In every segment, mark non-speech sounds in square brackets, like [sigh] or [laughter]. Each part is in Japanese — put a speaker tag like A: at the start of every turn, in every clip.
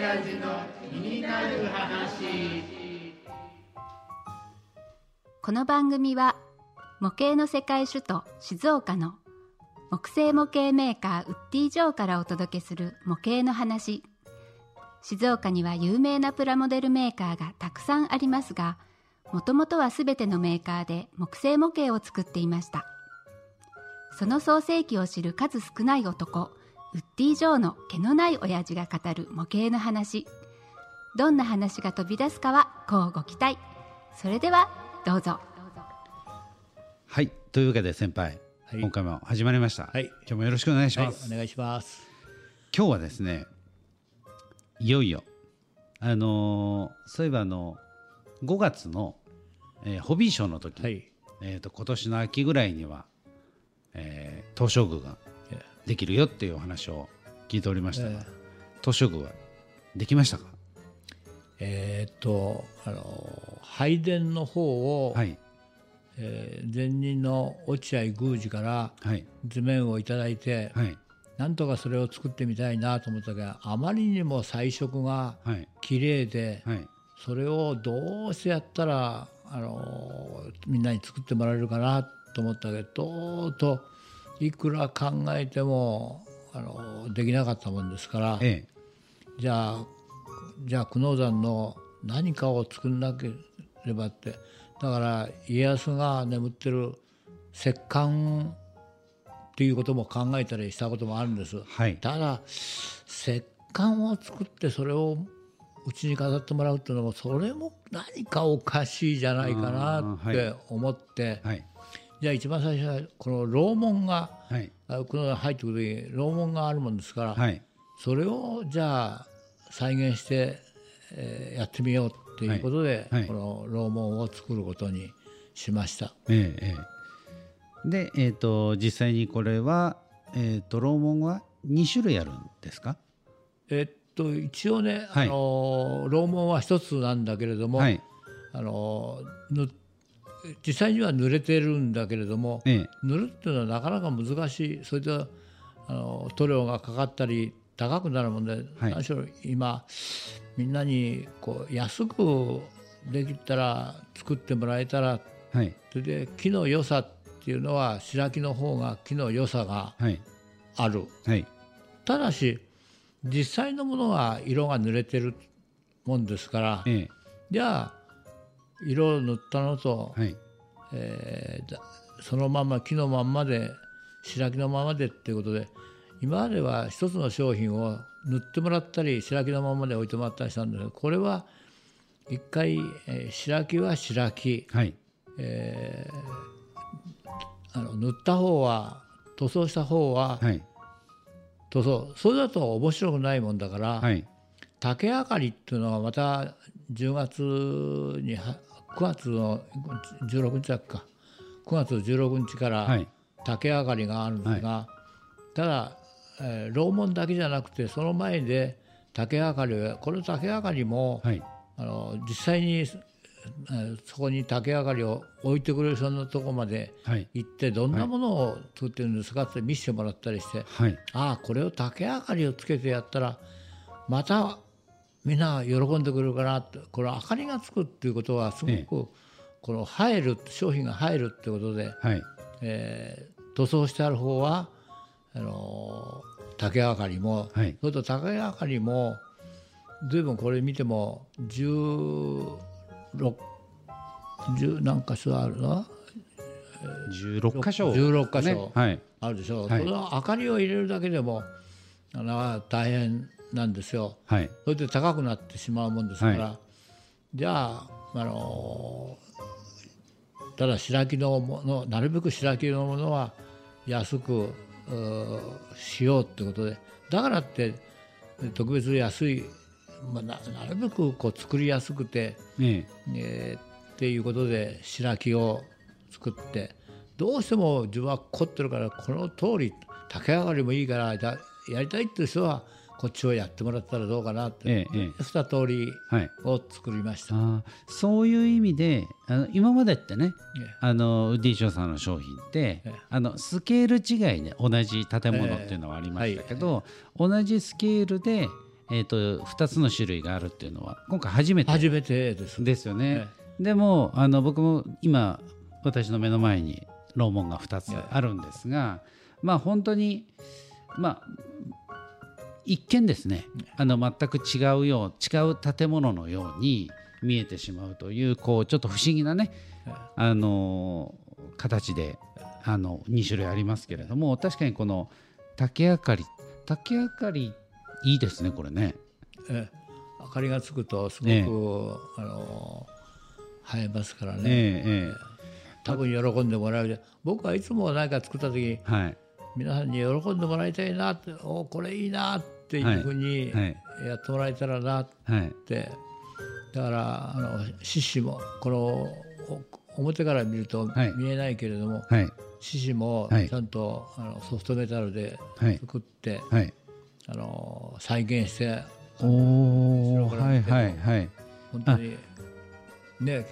A: 親父の気になる話
B: この番組は模型の世界首都静岡の木製模型メーカーウッディ・ジョーからお届けする模型の話。静岡には有名なプラモデルメーカーがたくさんありますがもともとはすべてのメーカーで木製模型を作っていました。その創世記を知る数少ない男。ウッディ・ジョーの毛のない親父が語る模型の話。どんな話が飛び出すかはこうご期待。それではどうぞ。
C: はいというわけで先輩、
D: はい。
C: 今回も始まりました、
D: はい。
C: 今日もよろしくお願いし
D: はい
C: ます、、
D: お願いします。
C: 今日はですねいよいよあのーそういえばあの5月の、えーホビーショーの時、
D: はい。
C: えー、と今年の秋ぐらいには、えー東照宮が
D: え
C: できるよっていうお話を聞いておりましたが、
D: え
C: 東照宮はできましたか？
D: えーっと、あの、拝殿の方を、
C: はい。
D: えー前任の落合宮司から
C: はい。
D: 図面をいただいて、
C: はい。
D: なんとかそれを作ってみたいなと思ったけど、あまりにも彩色が
C: はい。
D: 綺麗で、
C: はい。
D: それをどうしてやったら、あの、みんなに作ってもらえるかなと思ったけど、とうとういくら考えても、あの、できなかったもんですから、
C: え
D: じゃあじゃあ久能山の何かを作んなければってだから家康が眠ってる石棺っていうことも考えたりしたこともあるんです。
C: えはい。
D: ただ石棺を作ってそれをうちに飾ってもらうっていうのもそれも何かおかしいじゃないかなって思って、
C: はい
D: じゃあ一番最初はこの楼門が
C: はい。
D: あ久能山入ってくる時に楼門があるもんですから、
C: はい。
D: それをじゃあ再現して、えーやってみようっていうことで、
C: はい。はい。
D: この楼門を作ることにしました。
C: ええええ。で、えー、と実際にこれは、えー、と楼門は2種類あるんですか？
D: えっと一応ね、
C: はい。
D: あの楼門は一つなんだけれども、
C: はい。
D: あのぬ実際には濡れてるんだけれども、
C: ええ。
D: 塗るっていうのはなかなか難しい。それとあの塗料がかかったり高くなるもんで、
C: はい。
D: 何しろ今みんなにこう安くできたら作ってもらえたら
C: はい。
D: それで木の良さっていうのは白木の方が木の良さが
C: はい。
D: ある。
C: はい。
D: ただし実際のものは色が濡れてるもんですから
C: え。
D: じゃあ色を塗ったのと
C: えはい。
D: えーだそのまんま木のまんまで白木のままでっていうことで今までは一つの商品を塗ってもらったり白木のままで置いてもらったりしたんですけどこれは一回、えー白木は白木、
C: はい。
D: えーあの塗った方は塗装した方は
C: はい。
D: 塗装。それだと面白くないもんだから、
C: はい。
D: 竹あかりっていうのはまた10月には9月の16日だっけか。9月16日から
C: はい。
D: 竹あかりがあるんですが、ただ、えー、楼門だけじゃなくてその前で竹あかりをこの竹あかりも、
C: はい。
D: あの実際に、えーそこに竹あかりを置いてくれる人のとこまで
C: はい。
D: 行ってどんなものを作ってるんですかって見せてもらったりして、
C: はい。
D: ああこれを竹あかりをつけてやったらまたみんな喜んでくれるかなってこれ明かりがつくっていうことはすご
C: ええ。
D: くこの入る商品が入るってことで、
C: はい。
D: えー塗装してある方はあのー竹あかりも、
C: はい。
D: それと竹あかりも随分これ見ても16 10何箇所あるの
C: ？16箇所
D: 16箇所
C: ねはい。
D: あるでしょう、
C: はい。
D: その明かりを入れるだけでもあの大変なんですよ。
C: はい。
D: それで高くなってしまうもんですから、じゃあ、あのただ白木のものなるべく白木のものは安くしようってことで。だからって特別安い、まあ、ななるべくこう作りやすくて、
C: え。
D: えーっていうことで白木を作ってどうしても自分は凝ってるからこの通り竹上がりもいいからだやりたいっていう人はこっちをやってもらったらどうかなって、
C: ええええ。
D: 二通り
C: はい。
D: を作りました。
C: あーそういう意味であの今までってね
D: ええ。
C: あのウッディショーさんの商品って
D: ええ。
C: あのスケール違いで同じ建物っていうのはありましたけど、同じスケールで、えー、と2つの種類があるっていうのは今回初めて
D: 初めてです。
C: ですよね。
D: え
C: でもあの僕も今私の目の前に楼門が2つあるんですが、まあ本当にまあ一見ですねあの全く違うよう違う建物のように見えてしまうというこうちょっと不思議なねあの形であの2種類ありますけれども確かにこの竹あかり竹あかりいいですねこれね。
D: ええ。明かりがつくとすごく、
C: ええ。
D: あの映えますからね、
C: えええ
D: 多分喜んでもらえる僕はいつも何か作った時
C: えはい
D: 皆さんに喜んでもらいたいなっておこれいいなっていうふうに
C: はい。
D: やってもらえたらなっ
C: はい。
D: てだからあの獅子もこのお表から見ると
C: はい。
D: 見えないけれども、
C: はい。
D: 獅子も
C: はい。
D: ちゃんとあのソフトメタルで
C: はい。
D: 作って、
C: はい。
D: あの再現して
C: お
D: ろから
C: はい
D: 見ても
C: はいはい
D: 本当にね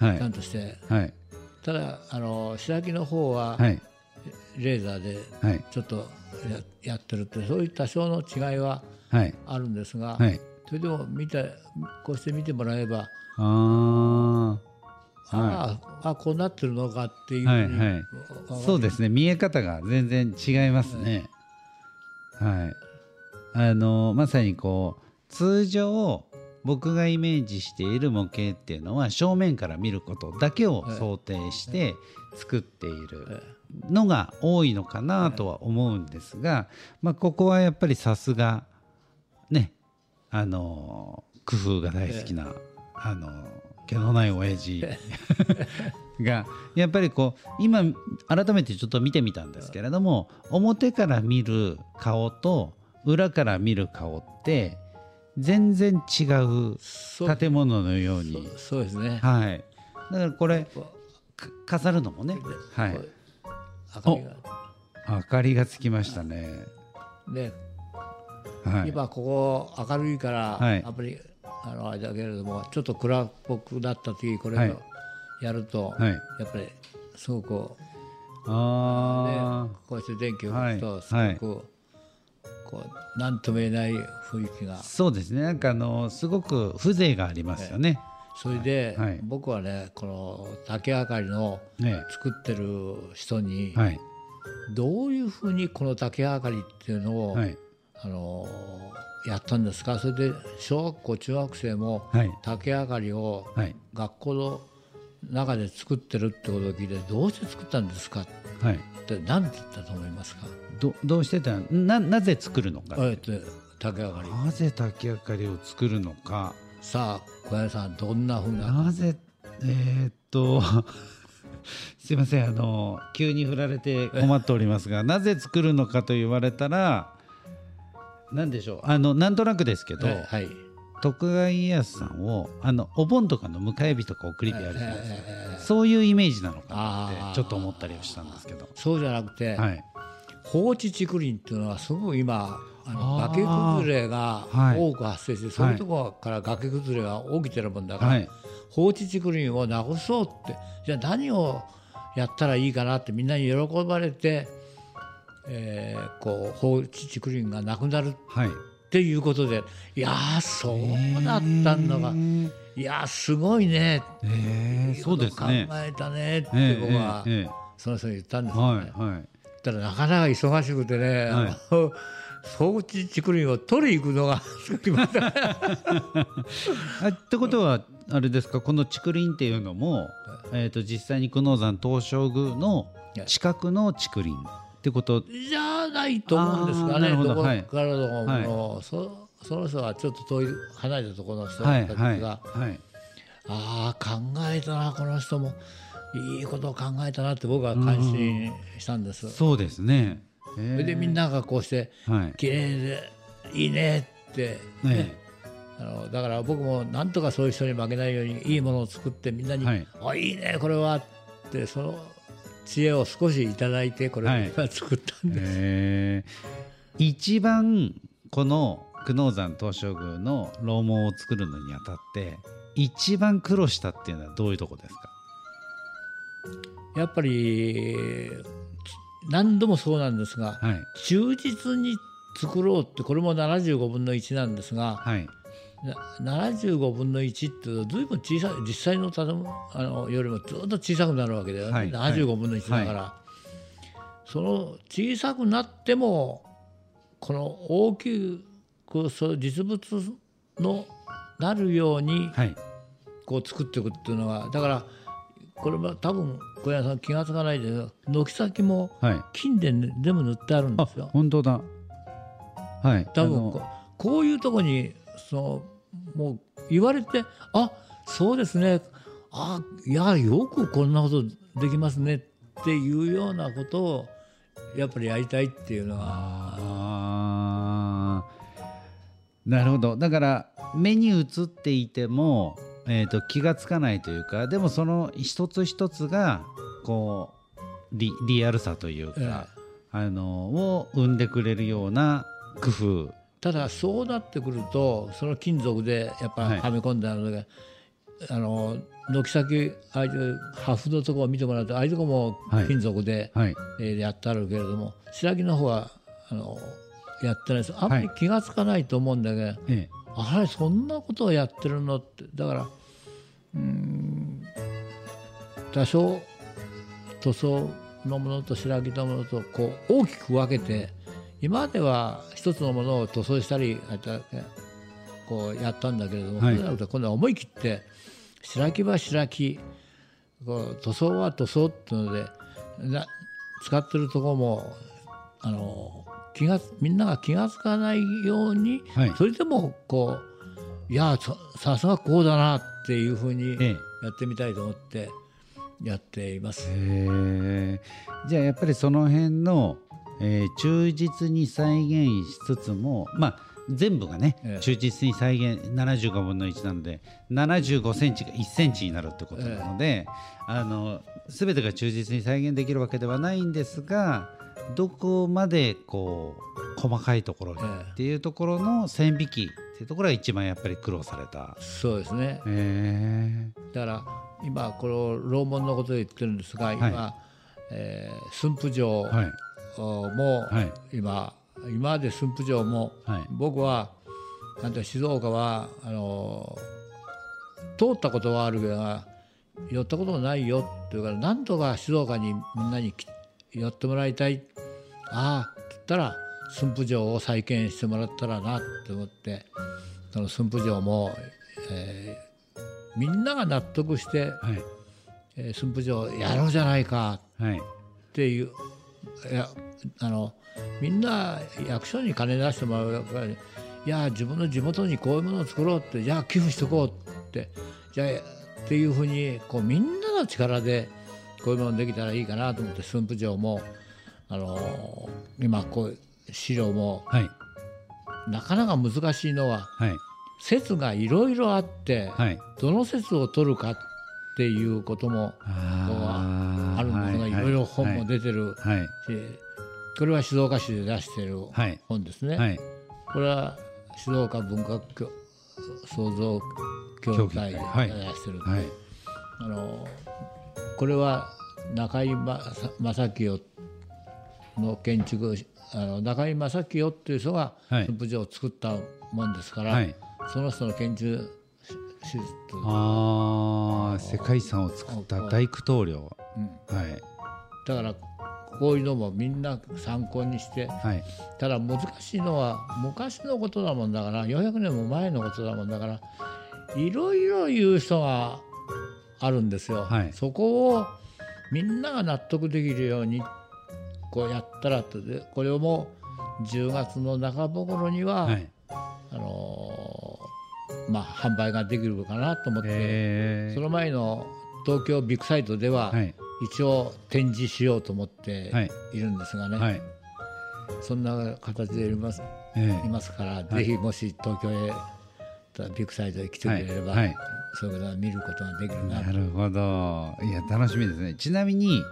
D: あの、
C: はい。
D: ちゃんとして。
C: はい。
D: ただあの白木の方は
C: はい
D: レーザーで
C: はい。
D: ちょっとややってるってそういう多少の違いは
C: はい。
D: あるんですが、
C: はい。
D: それでも見てこうして見てもらえば、
C: ああは
D: あああこうなってるのかっていう。
C: はいはい。そうですね。見え方が全然違いますね。はい。あのまさにこう通常僕がイメージしている模型っていうのは正面から見ることだけを想定して作っているのが多いのかなとは思うんですが、まあ、ここはやっぱりさすがねあの工夫が大好きな、あの毛のない親父がやっぱりこう今改めてちょっと見てみたんですけれども表から見る顔と裏から見る顔って全然違う建物のように。
D: そうですね、
C: はい。だからこれか飾るのもね。はい
D: 明かりが。
C: 明かりがつきましたね。
D: ね
C: はい。
D: 今ここ明るいから、
C: はい。
D: あんまりあのあれだけれどもちょっと暗っぽくなった時これ
C: はい。
D: をやると、
C: はい。
D: やっぱりすごくこう、ね
C: あ、
D: こうして電気を
C: はい。
D: つくとすごく、こう何とも言えない雰囲気が。
C: あそうですね。なんかあのすごく風情がありますよね
D: それで、
C: はい
D: 僕はねこの竹あかりの
C: ね。
D: 作ってる人に、
C: はい。
D: どういうふうにこの竹あかりっていうのを、
C: はい。
D: あのやったんですか？それで小学校中学生も
C: はい。
D: 竹あかりを
C: はい。
D: 学校の中で作ってるってことを聞いてどうして作ったんですか？
C: はい。
D: って何て言ったと思いますか？
C: どどうしてた？ななぜ作るのか
D: あえて竹あかり。
C: なぜ竹あかりを作るのか
D: さあ小林さんどんなふうな？
C: なぜえーっと [laughs] すいませんあの急に振られて困っておりますが [laughs] なぜ作るのかと言われたら何でしょうあのなんとなくですけど、
D: はいはい。
C: 徳川家康さんをあのお盆とかの迎え火とか送り火あるじゃないですか、
D: えー
C: そういうイメージなのかなってちょっと思ったりはしたんですけど。
D: そうじゃなくて、
C: はい。
D: 放置竹林っていうのはすごく今あの崖崩れが
C: はい。
D: 多く発生して、そういうところから崖崩れが起きてるもんだから、
C: はい。
D: 放置竹林を直そうってじゃあ何をやったらいいかなってみんなに喜ばれて、えーこう放置竹林がなくなるっ
C: はい。
D: ていうことでいやーそうだったんだが、いやーすごいね
C: えーそう
D: 考えたねって
C: ええ
D: 僕は、その人に言ったんで
C: え
D: すよね。
C: はいはい。
D: ただなかなか忙しくてね、あの放置竹林を取り行くのが [laughs]
C: ってことはあれですか？この竹林っていうのも、えー、と実際に久能山東照宮の近くの竹林ってこと？
D: じゃないと思うんですがね。
C: あーなるほど。
D: どこ
C: はい。
D: からでも、
C: はい。
D: もうそその人はちょっと遠い離れたところの人だ
C: はい
D: ったんですが、
C: はい。はい。
D: ああ考えたなこの人も。いいことを考えたなって僕は感心したんです。そ
C: そうですね、えー
D: れでみんながこうして
C: はい。
D: 綺麗でいいねって、ね
C: ね。
D: あのだから僕もなんとかそういう人に負けないようにいいものを作ってみんなに「
C: はい。
D: あいいねこれは」ってその知恵を少しいただいてこれを
C: はい
D: 今作ったんです。
C: えー。一番この久能山東照宮の楼門を作るのにあたって一番苦労したっていうのはどういうとこですか？
D: やっぱり何度もそうなんですが
C: はい。
D: 忠実にっ作ろうってこれも75分の1なんですが、
C: はい。
D: な75分の1ってずいぶん小さい実際の建物あのよりもずっと小さくなるわけだよね、
C: はい。
D: 75分の1だから、その小さくなってもこの大きくそう実物のなるように
C: はい。
D: こう作っていくっていうのはだからこれは多分小屋さん気が付かないで軒先も
C: はい。
D: 金でね全部塗ってあるん
C: あ
D: ですよ。
C: 本当だ。はい。
D: 多分ここういうとこにそのもう言われてあそうですね。あいやよくこんなことできますねっていうようなことをやっぱりやりたいっていうのは。
C: なるほど。だから目に映っていても、えー、と気がつかないというかでもその一つ一つがこうリリアルさというか、
D: ええ。
C: あのを生んでくれるような工夫。
D: ただそうなってくるとその金属でやっぱ
C: はい。
D: はめ込んであるので、あの軒先ああいうハフのとこを見てもらうとああいうとこも
C: はい。
D: 金属で、
C: はい。
D: えーやってあるけれども白木の方はあのやってないです。あんまり気がつかないと思うんだけど、
C: え
D: あれそんなことをやってるのって。だからうーん多少塗装のものと白木のものとこう大きく分けて今までは一つのものを塗装したりこうやったんだけれども、
C: はい。
D: 今度は思い切って白木は白木こう塗装は塗装っていうのでな使ってるところもあの気がみんなが気が付かないように、
C: はい。
D: それでもこういやささすがこうだなっていうふうに
C: ええ。
D: やってみたいと思ってやっています。
C: じゃあやっぱりその辺の、えー忠実に再現しつつもまあ全部がね、
D: ええ。
C: 忠実に再現75分の1なので75センチが1センチになるってことなので、あの全てが忠実に再現できるわけではないんですがどこまでこう細かいところに
D: ええ。
C: っていうところの線引きっていうところが一番やっぱり苦労された。
D: そうですね。
C: へえ
D: だから今この楼門のことを言ってるんですが今、えー駿府城
C: はい。
D: も
C: はい。
D: 今、今まで駿府城も
C: はい。
D: 僕はなんて静岡はあの通ったことはあるけど寄ったこともないよっていうから何とか静岡にみんなにき寄ってもらいたい。ああって言ったら駿府城を再建してもらったらなって思って。その駿府城も、えーみんなが納得して、
C: はい。
D: えー駿府城やろうじゃないか。
C: はい。
D: っていういやあのみんな役所に金出してもらうからいや自分の地元にこういうものを作ろうってじゃあ寄付してこうってじゃあっていうふうにこうみんなの力でこういうものできたらいいかなと思って駿府城もあの今こう資料も
C: はい。
D: なかなか難しいのは
C: はい。
D: 説がいろいろあって、
C: はい。
D: どの説を取るかっていうことも
C: あ
D: あるんですが、いろいろ本も出てる
C: はい。
D: しこれは静岡市で出している
C: はい
D: 本ですね。
C: はい。
D: これは静岡文化協創造協会。が
C: はい
D: 出してる、
C: はい。
D: あのこれは中井ま正清の建築あの中井正清っていう人が
C: はい。
D: 駿府城を作ったもんですから、
C: はい。
D: その人の建築士と
C: ああ世界遺産を作った大工棟梁。
D: うん。
C: はい。
D: だからこういうのもみんな参考にして
C: はい。
D: ただ難しいのは昔のことだもんだから400年も前のことだもんだからいろいろ言う人があるんですよ。
C: はい。
D: そこをみんなが納得できるようにこうやったらとでこれをもう10月の中頃には、
C: はい。
D: あのーまあ、販売ができるかなと思って、
C: え
D: その前の東京ビッグサイトでは、
C: はい。
D: 一応展示しようと思って
C: はい。
D: いるんですがね、
C: はい。
D: そんな形でいます
C: え。
D: いますから、ぜひもし東京へビッグサイトへ来てくれれば、
C: はいはい。
D: そういうことは見ることができるな
C: なるほど。いや楽しみですね。ちなみに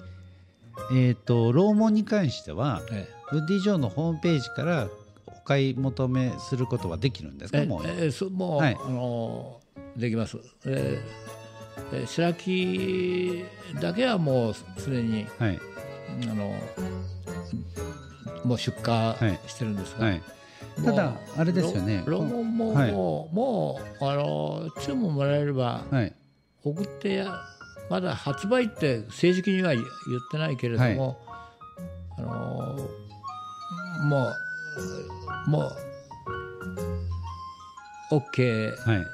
C: えっと楼門に関しては
D: え
C: ウッディ・ジョーのホームページからお買い求めすることはできるんですか？
D: え
C: もう。
D: えそもう、
C: はい。
D: あのできます、ええ白木だけはもうすでに
C: はい。
D: あのもう出荷してるんですが、
C: はい、ただあれですよね。
D: ロロモンも、
C: はい。
D: もうあの注文もらえれば
C: はい。
D: 送ってやまだ発売って正式には言ってないけれども、あのもうもう OK
C: はい。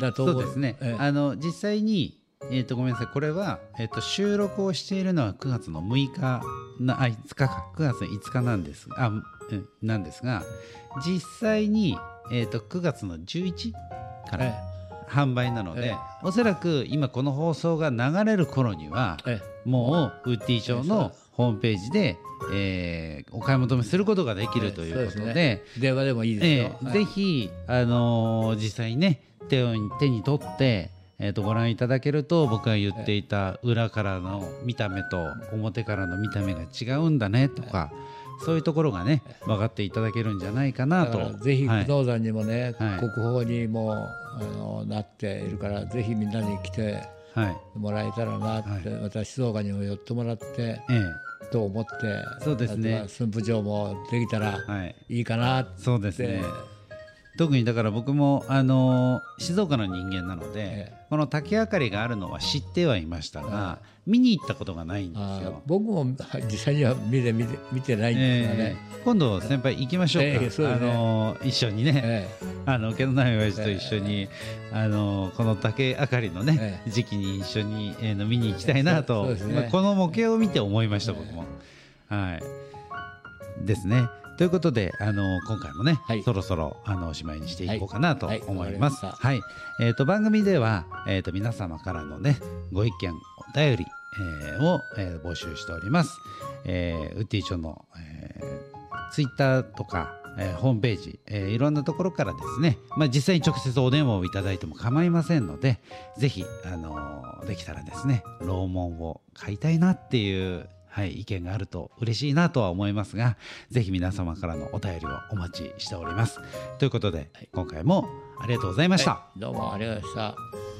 D: だと思
C: そうですね、
D: ええ。
C: あの実際に、えー、とごめんなさい。これは、えー、と収録をしているのは9月の6日なあ5日か。9月の5日なんです。あうんなんですが実際に、えー、と9月の11から
D: え
C: 販売なので、
D: ええ。
C: おそらく今この放送が流れる頃には
D: え
C: もうウッディ町のホームページで、えーお買い求めすることができるということで。
D: そうすね。電話でもいいです
C: え
D: よ、
C: え
D: はい
C: ぜひ、あのー実際にね手を手に取って、えー、とご覧いただけると僕が言っていた裏からの見た目と表からの見た目が違うんだねとか、そういうところがね分かっていただけるんじゃないかなと。
D: ぜひ
C: はい。
D: 不動産にもね、
C: はい。
D: 国宝にもあのなっているからぜひみんなに来て
C: はい。
D: もらえたらなって、また静岡にも寄ってもらって
C: ええ。
D: と思って
C: そうですね。
D: 駿府城もできたら
C: はい、
D: いいかなって、
C: そうですね特にだから僕も、あのー静岡の人間なので、
D: ええ。
C: この竹あかりがあるのは知ってはいましたが、見に行ったことがないんです
D: あ
C: よ。
D: 僕も実際には見て見て見てないんですが
C: え
D: ね、
C: え今度先輩行きましょうか、
D: ええそうね。
C: あのー一緒にね、
D: え
C: あの毛のない親父と一緒に、あのこの竹あかりのね、
D: え
C: 時期に一緒に、えーの見に行きたいなと、
D: ね。
C: まあこの模型を見て思いました、僕も。はい。ですね。ということで、あの今回もね、
D: はい。
C: そろそろあのおしまいにしていこうかなと
D: はい。
C: 思います。
D: は
C: はい。い、えっ、と番組ではえっ、と皆様からのねご意見お便り、えーを、えー募集しております。えーウッディ町の、えー、ツイッターとか、えーホームページ、えーいろんなところからですね、まあ、実際に直接お電話をいただいても構いませんのでぜひ、あのーできたらですね楼門を買いたいなっていう、はい、意見があると嬉しいなとは思いますがぜひ皆様からのお便りをお待ちしております。ということで、今回もありがとうございました。
D: はいどうもありがとうございました。